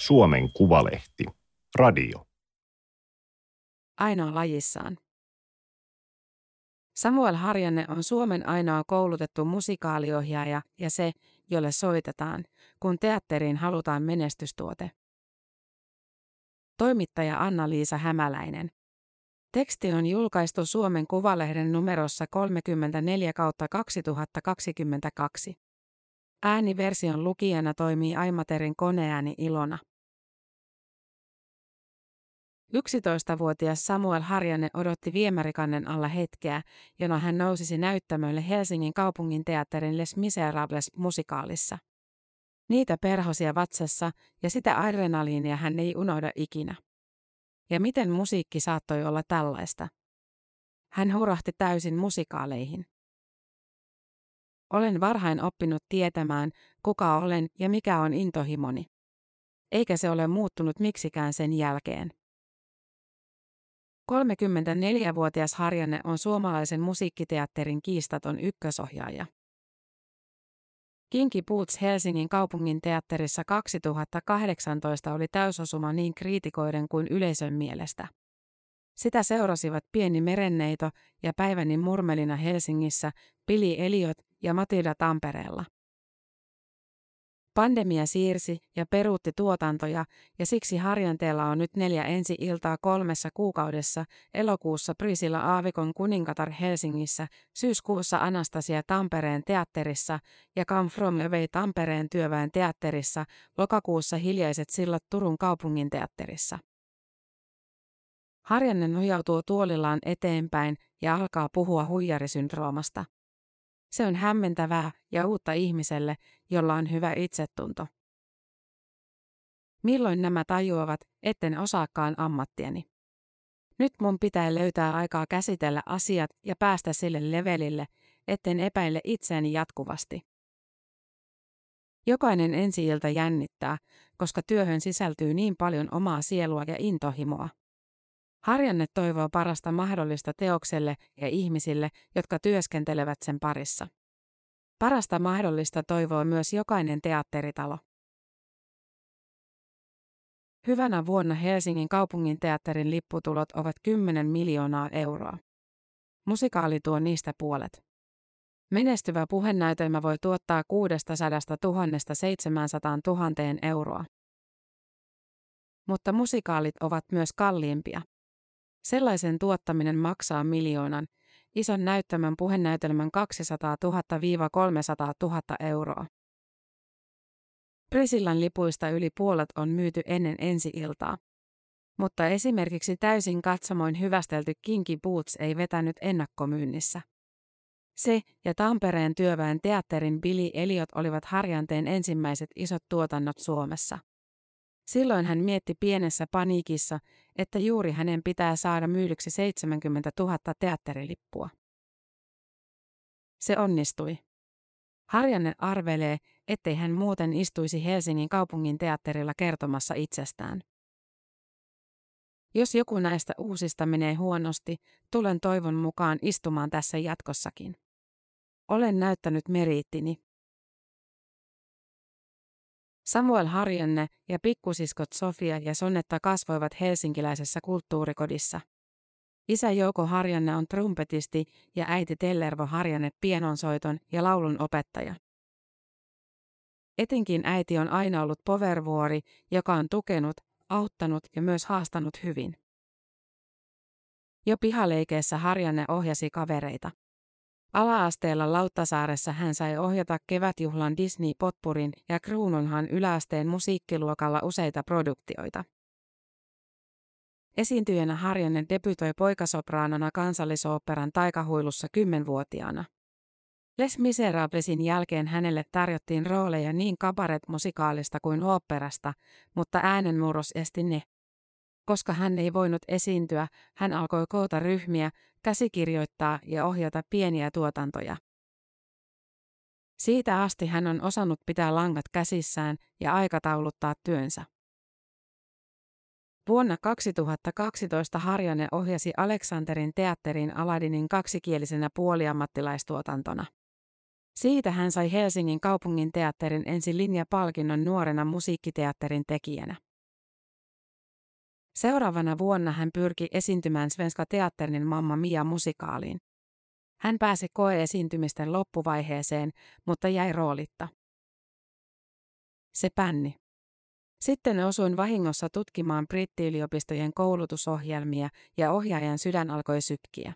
Suomen Kuvalehti. Radio. Ainoa lajissaan. Samuel Harjanne on Suomen ainoa koulutettu musikaaliohjaaja ja se, jolle soitetaan, kun teatteriin halutaan menestystuote. Toimittaja Anna-Liisa Hämäläinen. Teksti on julkaistu Suomen Kuvalehden numerossa 34 kautta 2022. Ääniversion lukijana toimii Aimaterin koneääni Ilona. 11-vuotias Samuel Harjanne odotti viemärikannen alla hetkeä, jona hän nousisi näyttämölle Helsingin kaupungin teatterin Les Miserables musikaalissa. Niitä perhosia vatsassa ja sitä adrenaliinia hän ei unohda ikinä. Ja miten musiikki saattoi olla tällaista? Hän hurahti täysin musikaaleihin. Olen varhain oppinut tietämään, kuka olen ja mikä on intohimoni. Eikä se ole muuttunut miksikään sen jälkeen. 34-vuotias Harjanne on suomalaisen musiikkiteatterin kiistaton ykkösohjaaja. Kinky Boots Helsingin kaupungin teatterissa 2018 oli täysosuma niin kriitikoiden kuin yleisön mielestä. Sitä seurasivat Pieni merenneito ja Päiväni murmelina Helsingissä, Pili Eliot ja Matilda Tampereella. Pandemia siirsi ja peruutti tuotantoja, ja siksi harjanteella on nyt neljä ensi-iltaa kolmessa kuukaudessa, elokuussa Prisilla Aavikon kuningatar Helsingissä, syyskuussa Anastasia Tampereen teatterissa ja Come From Away Tampereen työväen teatterissa, lokakuussa Hiljaiset sillat Turun kaupungin teatterissa. Harjanne nojautuu tuolillaan eteenpäin ja alkaa puhua huijarisyndroomasta. Se on hämmentävää ja uutta ihmiselle, jolla on hyvä itsetunto. Milloin nämä tajuavat, etten osaakaan ammattieni? Nyt mun pitää löytää aikaa käsitellä asiat ja päästä sille levelille, etten epäile itseäni jatkuvasti. Jokainen ensi-ilta jännittää, koska työhön sisältyy niin paljon omaa sielua ja intohimoa. Harjanne toivoo parasta mahdollista teokselle ja ihmisille, jotka työskentelevät sen parissa. Parasta mahdollista toivoo myös jokainen teatteritalo. Hyvänä vuonna Helsingin kaupungin teatterin lipputulot ovat 10 miljoonaa euroa. Musikaali tuo niistä puolet. Menestyvä puhenäytelmä voi tuottaa 600 000 700 000 euroa. Mutta musikaalit ovat myös kalliimpia. Sellaisen tuottaminen maksaa miljoonan, ison näyttämän puhenäytelmän 200 000-300 000 euroa. Prisillan lipuista yli puolet on myyty ennen ensi-iltaa. Mutta esimerkiksi täysin katsomoin hyvästelty Kinky Boots ei vetänyt ennakkomyynnissä. Se ja Tampereen työväen teatterin Billy Eliot olivat harjanteen ensimmäiset isot tuotannot Suomessa. Silloin hän mietti pienessä paniikissa, että juuri hänen pitää saada myydyksi 70 000 teatterilippua. Se onnistui. Harjanne arvelee, ettei hän muuten istuisi Helsingin kaupungin teatterilla kertomassa itsestään. Jos joku näistä uusista menee huonosti, tulen toivon mukaan istumaan tässä jatkossakin. Olen näyttänyt meriittini. Samuel Harjanne ja pikkusiskot Sofia ja Sonnetta kasvoivat helsinkiläisessä kulttuurikodissa. Isä Jouko Harjanne on trumpetisti ja äiti Tellervo Harjanne pienonsoiton ja laulun opettaja. Etenkin äiti on aina ollut povervuori, joka on tukenut, auttanut ja myös haastanut hyvin. Jo pihaleikeessä Harjanne ohjasi kavereita. Ala-asteella Lauttasaaressa hän sai ohjata kevätjuhlan Disney Potpurin ja Kruununhan yläasteen musiikkiluokalla useita produktioita. Esiintyjänä Harjanne debytoi poikasopraanona kansallisoopperan taikahuilussa kymmenvuotiaana. Les Miserablesin jälkeen hänelle tarjottiin rooleja niin kabaret-musikaalista kuin oopperasta, mutta äänenmurros esti ne. Koska hän ei voinut esiintyä, hän alkoi koota ryhmiä, käsikirjoittaa ja ohjata pieniä tuotantoja. Siitä asti hän on osannut pitää langat käsissään ja aikatauluttaa työnsä. Vuonna 2012 Harjanne ohjasi Aleksanterin teatterin Aladinin kaksikielisenä puoliammattilaistuotantona. Siitä hän sai Helsingin kaupungin teatterin ensi linjapalkinnon nuorena musiikkiteatterin tekijänä. Seuraavana vuonna hän pyrki esiintymään Svenska Teatterin Mamma Mia musikaaliin. Hän pääsi koeesiintymisten loppuvaiheeseen, mutta jäi roolitta. Se pänni. Sitten osuin vahingossa tutkimaan brittiyliopistojen koulutusohjelmia ja ohjaajan sydän alkoi sykkiä.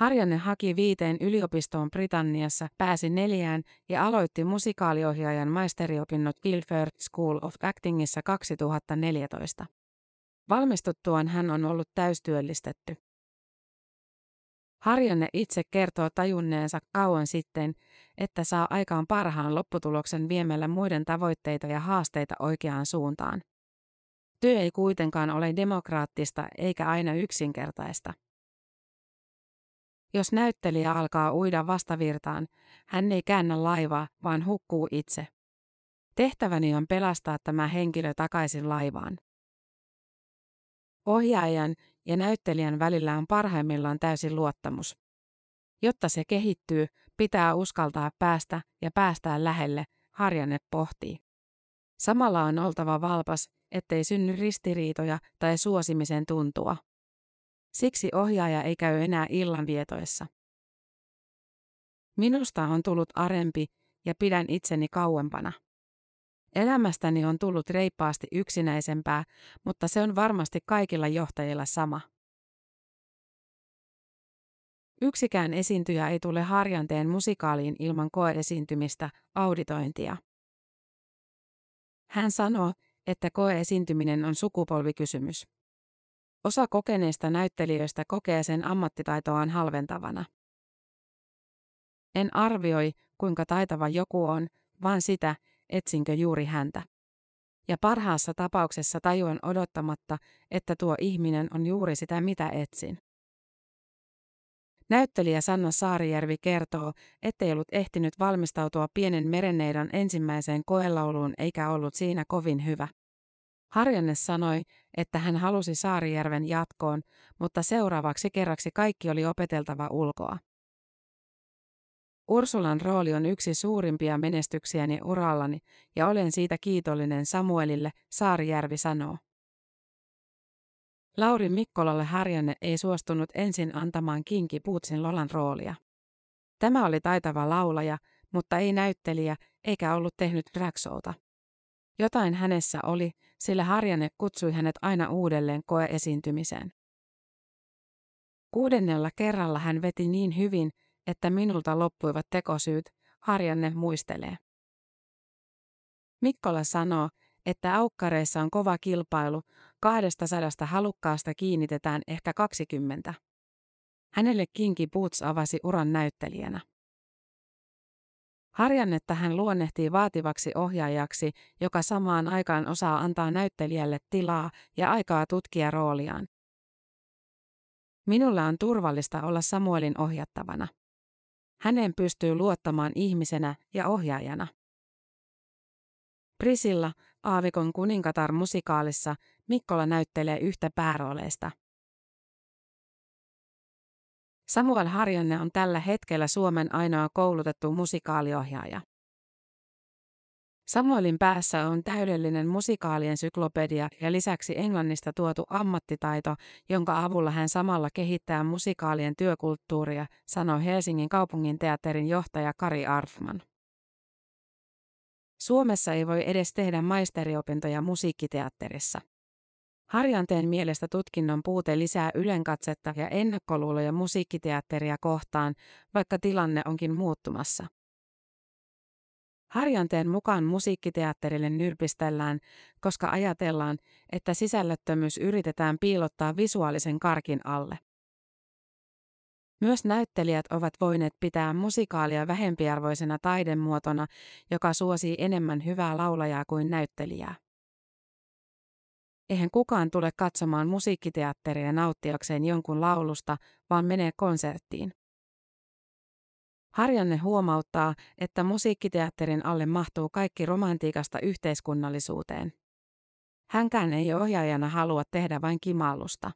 Harjanne haki viiteen yliopistoon Britanniassa, pääsi neljään ja aloitti musikaaliohjaajan maisteriopinnot Guildford School of Actingissa 2014. Valmistuttuaan hän on ollut täystyöllistetty. Harjanne itse kertoo tajunneensa kauan sitten, että saa aikaan parhaan lopputuloksen viemällä muiden tavoitteita ja haasteita oikeaan suuntaan. Työ ei kuitenkaan ole demokraattista eikä aina yksinkertaista. Jos näyttelijä alkaa uida vastavirtaan, hän ei käännä laivaa, vaan hukkuu itse. Tehtäväni on pelastaa tämä henkilö takaisin laivaan. Ohjaajan ja näyttelijän välillä on parhaimmillaan täysin luottamus. Jotta se kehittyy, pitää uskaltaa päästä ja päästää lähelle, Harjanne pohtii. Samalla on oltava valpas, ettei synny ristiriitoja tai suosimisen tuntua. Siksi ohjaaja ei käy enää illanvietoissa. Minusta on tullut arempi ja pidän itseni kauempana. Elämästäni on tullut reippaasti yksinäisempää, mutta se on varmasti kaikilla johtajilla sama. Yksikään esiintyjä ei tule harjanteen musikaaliin ilman koeesiintymistä, auditointia. Hän sanoo, että koeesiintyminen on sukupolvikysymys. Osa kokeneista näyttelijöistä kokee sen ammattitaitoaan halventavana. En arvioi, kuinka taitava joku on, vaan sitä, etsinkö juuri häntä. Ja parhaassa tapauksessa tajuan odottamatta, että tuo ihminen on juuri sitä, mitä etsin. Näyttelijä Sanna Saarijärvi kertoo, ettei ollut ehtinyt valmistautua pienen merenneidon ensimmäiseen koelauluun eikä ollut siinä kovin hyvä. Harjanne sanoi, että hän halusi Saarijärven jatkoon, mutta seuraavaksi kerraksi kaikki oli opeteltava ulkoa. Ursulan rooli on yksi suurimpia menestyksiäni urallani ja olen siitä kiitollinen Samuelille, Saarijärvi sanoo. Lauri Mikkolalle Harjanne ei suostunut ensin antamaan Kinki Puutsin Lolan roolia. Tämä oli taitava laulaja, mutta ei näyttelijä, eikä ollut tehnyt dragshowta. Jotain hänessä oli, sillä Harjanne kutsui hänet aina uudelleen koeesiintymiseen. Kuudennella kerralla hän veti niin hyvin, että minulta loppuivat tekosyyt, Harjanne muistelee. Mikkola sanoo, että aukkareissa on kova kilpailu, kahdesta sadasta halukkaasta kiinnitetään ehkä 20. Hänelle Kinki Boots avasi uran näyttelijänä. Harjannetta hän luonnehtii vaativaksi ohjaajaksi, joka samaan aikaan osaa antaa näyttelijälle tilaa ja aikaa tutkia rooliaan. Minulla on turvallista olla Samuelin ohjattavana. Hänen pystyy luottamaan ihmisenä ja ohjaajana. Prisilla, Aavikon kuningatar musikaalissa, Mikkola näyttelee yhtä päärooleista. Samuel Harjanne on tällä hetkellä Suomen ainoa koulutettu musikaaliohjaaja. Samuelin päässä on täydellinen musikaalien syklopedia ja lisäksi englannista tuotu ammattitaito, jonka avulla hän samalla kehittää musikaalien työkulttuuria, sanoi Helsingin kaupungin teatterin johtaja Kari Arfman. Suomessa ei voi edes tehdä maisteriopintoja musiikkiteatterissa. Harjanteen mielestä tutkinnon puute lisää ylenkatsetta ja ennakkoluuloja musiikkiteatteria kohtaan, vaikka tilanne onkin muuttumassa. Harjanteen mukaan musiikkiteatterille nyrpistellään, koska ajatellaan, että sisällöttömyys yritetään piilottaa visuaalisen karkin alle. Myös näyttelijät ovat voineet pitää musikaalia vähempiarvoisena taidemuotona, joka suosii enemmän hyvää laulajaa kuin näyttelijää. Eihän kukaan tule katsomaan musiikkiteatteria nauttiakseen jonkun laulusta, vaan menee konserttiin. Harjanne huomauttaa, että musiikkiteatterin alle mahtuu kaikki romantiikasta yhteiskunnallisuuteen. Hänkään ei ohjaajana halua tehdä vain kimaallusta.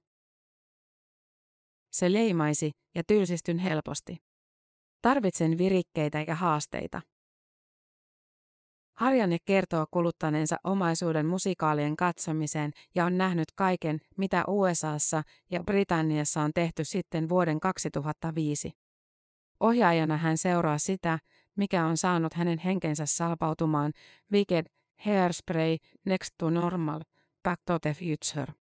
Se leimaisi ja tylsistyn helposti. Tarvitsen virikkeitä ja haasteita. Harjanne kertoo kuluttaneensa omaisuuden musikaalien katsomiseen ja on nähnyt kaiken, mitä USAssa ja Britanniassa on tehty sitten vuoden 2005. Ohjaajana hän seuraa sitä, mikä on saanut hänen henkensä salpautumaan Wicked, Hairspray, Next to Normal, Back to the Future.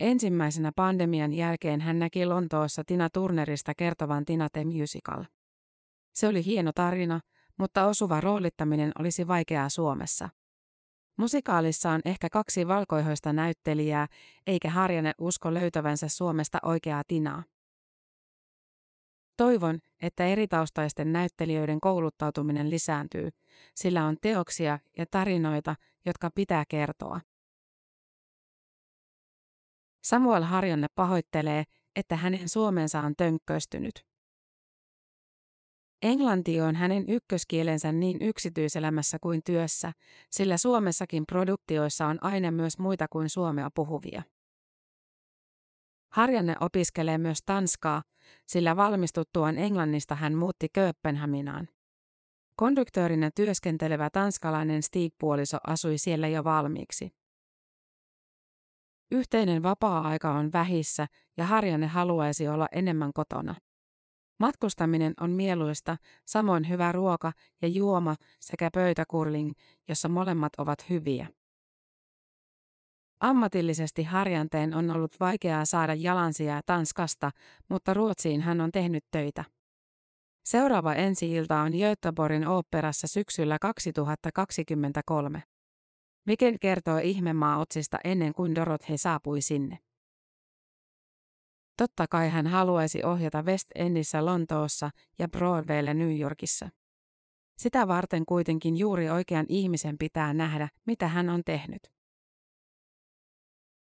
Ensimmäisenä pandemian jälkeen hän näki Lontoossa Tina Turnerista kertovan Tina The Musical. Se oli hieno tarina, mutta osuva roolittaminen olisi vaikeaa Suomessa. Musikaalissa on ehkä kaksi valkoihoista näyttelijää, eikä Harjane usko löytävänsä Suomesta oikeaa Tinaa. Toivon, että eritaustaisten näyttelijöiden kouluttautuminen lisääntyy, sillä on teoksia ja tarinoita, jotka pitää kertoa. Samuel Harjanne pahoittelee, että hänen suomensa on tönkköstynyt. Englanti on hänen ykköskielensä niin yksityiselämässä kuin työssä, sillä Suomessakin produktioissa on aina myös muita kuin suomea puhuvia. Harjanne opiskelee myös tanskaa, sillä valmistuttuaan Englannista hän muutti Kööpenhaminaan. Konduktöörinä työskentelevä tanskalainen Stig-puoliso asui siellä jo valmiiksi. Yhteinen vapaa-aika on vähissä ja Harjanne haluaisi olla enemmän kotona. Matkustaminen on mieluista, samoin hyvä ruoka ja juoma sekä pöytäkurling, jossa molemmat ovat hyviä. Ammatillisesti harjanteen on ollut vaikeaa saada jalansijaa Tanskasta, mutta Ruotsiin hän on tehnyt töitä. Seuraava ensi-ilta on Göteborgin oopperassa syksyllä 2023. Mikel kertoo ihmemaa-otsista ennen kuin Dorothy saapui sinne. Totta kai hän haluaisi ohjata West Endissä Lontoossa ja Broadwaylle New Yorkissa. Sitä varten kuitenkin juuri oikean ihmisen pitää nähdä, mitä hän on tehnyt.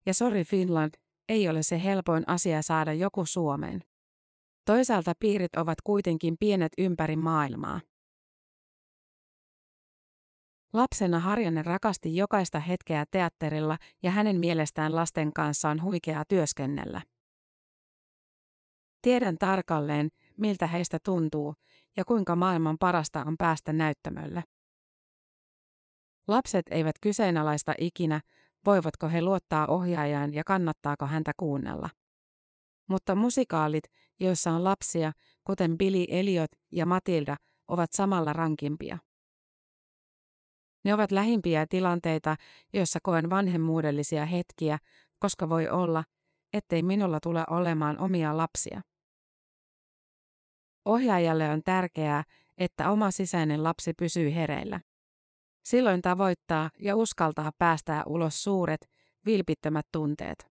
Ja Sorry Finland, ei ole se helpoin asia saada joku Suomeen. Toisaalta piirit ovat kuitenkin pienet ympäri maailmaa. Lapsena Harjanne rakasti jokaista hetkeä teatterilla ja hänen mielestään lasten kanssa on huikeaa työskennellä. Tiedän tarkalleen, miltä heistä tuntuu ja kuinka maailman parasta on päästä näyttämölle. Lapset eivät kyseenalaista ikinä, voivatko he luottaa ohjaajaan ja kannattaako häntä kuunnella. Mutta musikaalit, joissa on lapsia, kuten Billy Elliot ja Matilda, ovat samalla rankimpia. Ne ovat lähimpiä tilanteita, joissa koen vanhemmuudellisia hetkiä, koska voi olla, ettei minulla tule olemaan omia lapsia. Ohjaajalle on tärkeää, että oma sisäinen lapsi pysyy hereillä. Silloin tavoittaa ja uskaltaa päästää ulos suuret, vilpittömät tunteet.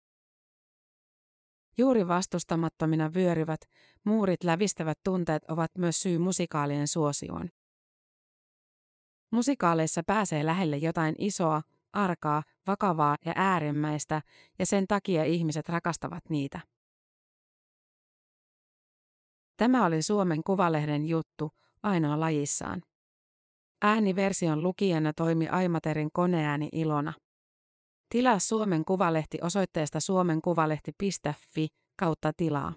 Juuri vastustamattomina vyöryvät, muurit lävistävät tunteet ovat myös syy musikaalien suosioon. Musikaaleissa pääsee lähelle jotain isoa, arkaa, vakavaa ja äärimmäistä, ja sen takia ihmiset rakastavat niitä. Tämä oli Suomen Kuvalehden juttu, ainoa lajissaan. Ääniversion lukijana toimi Aimaterin koneääni Ilona. Tilaa Suomen Kuvalehti osoitteesta suomenkuvalehti.fi kautta tilaa.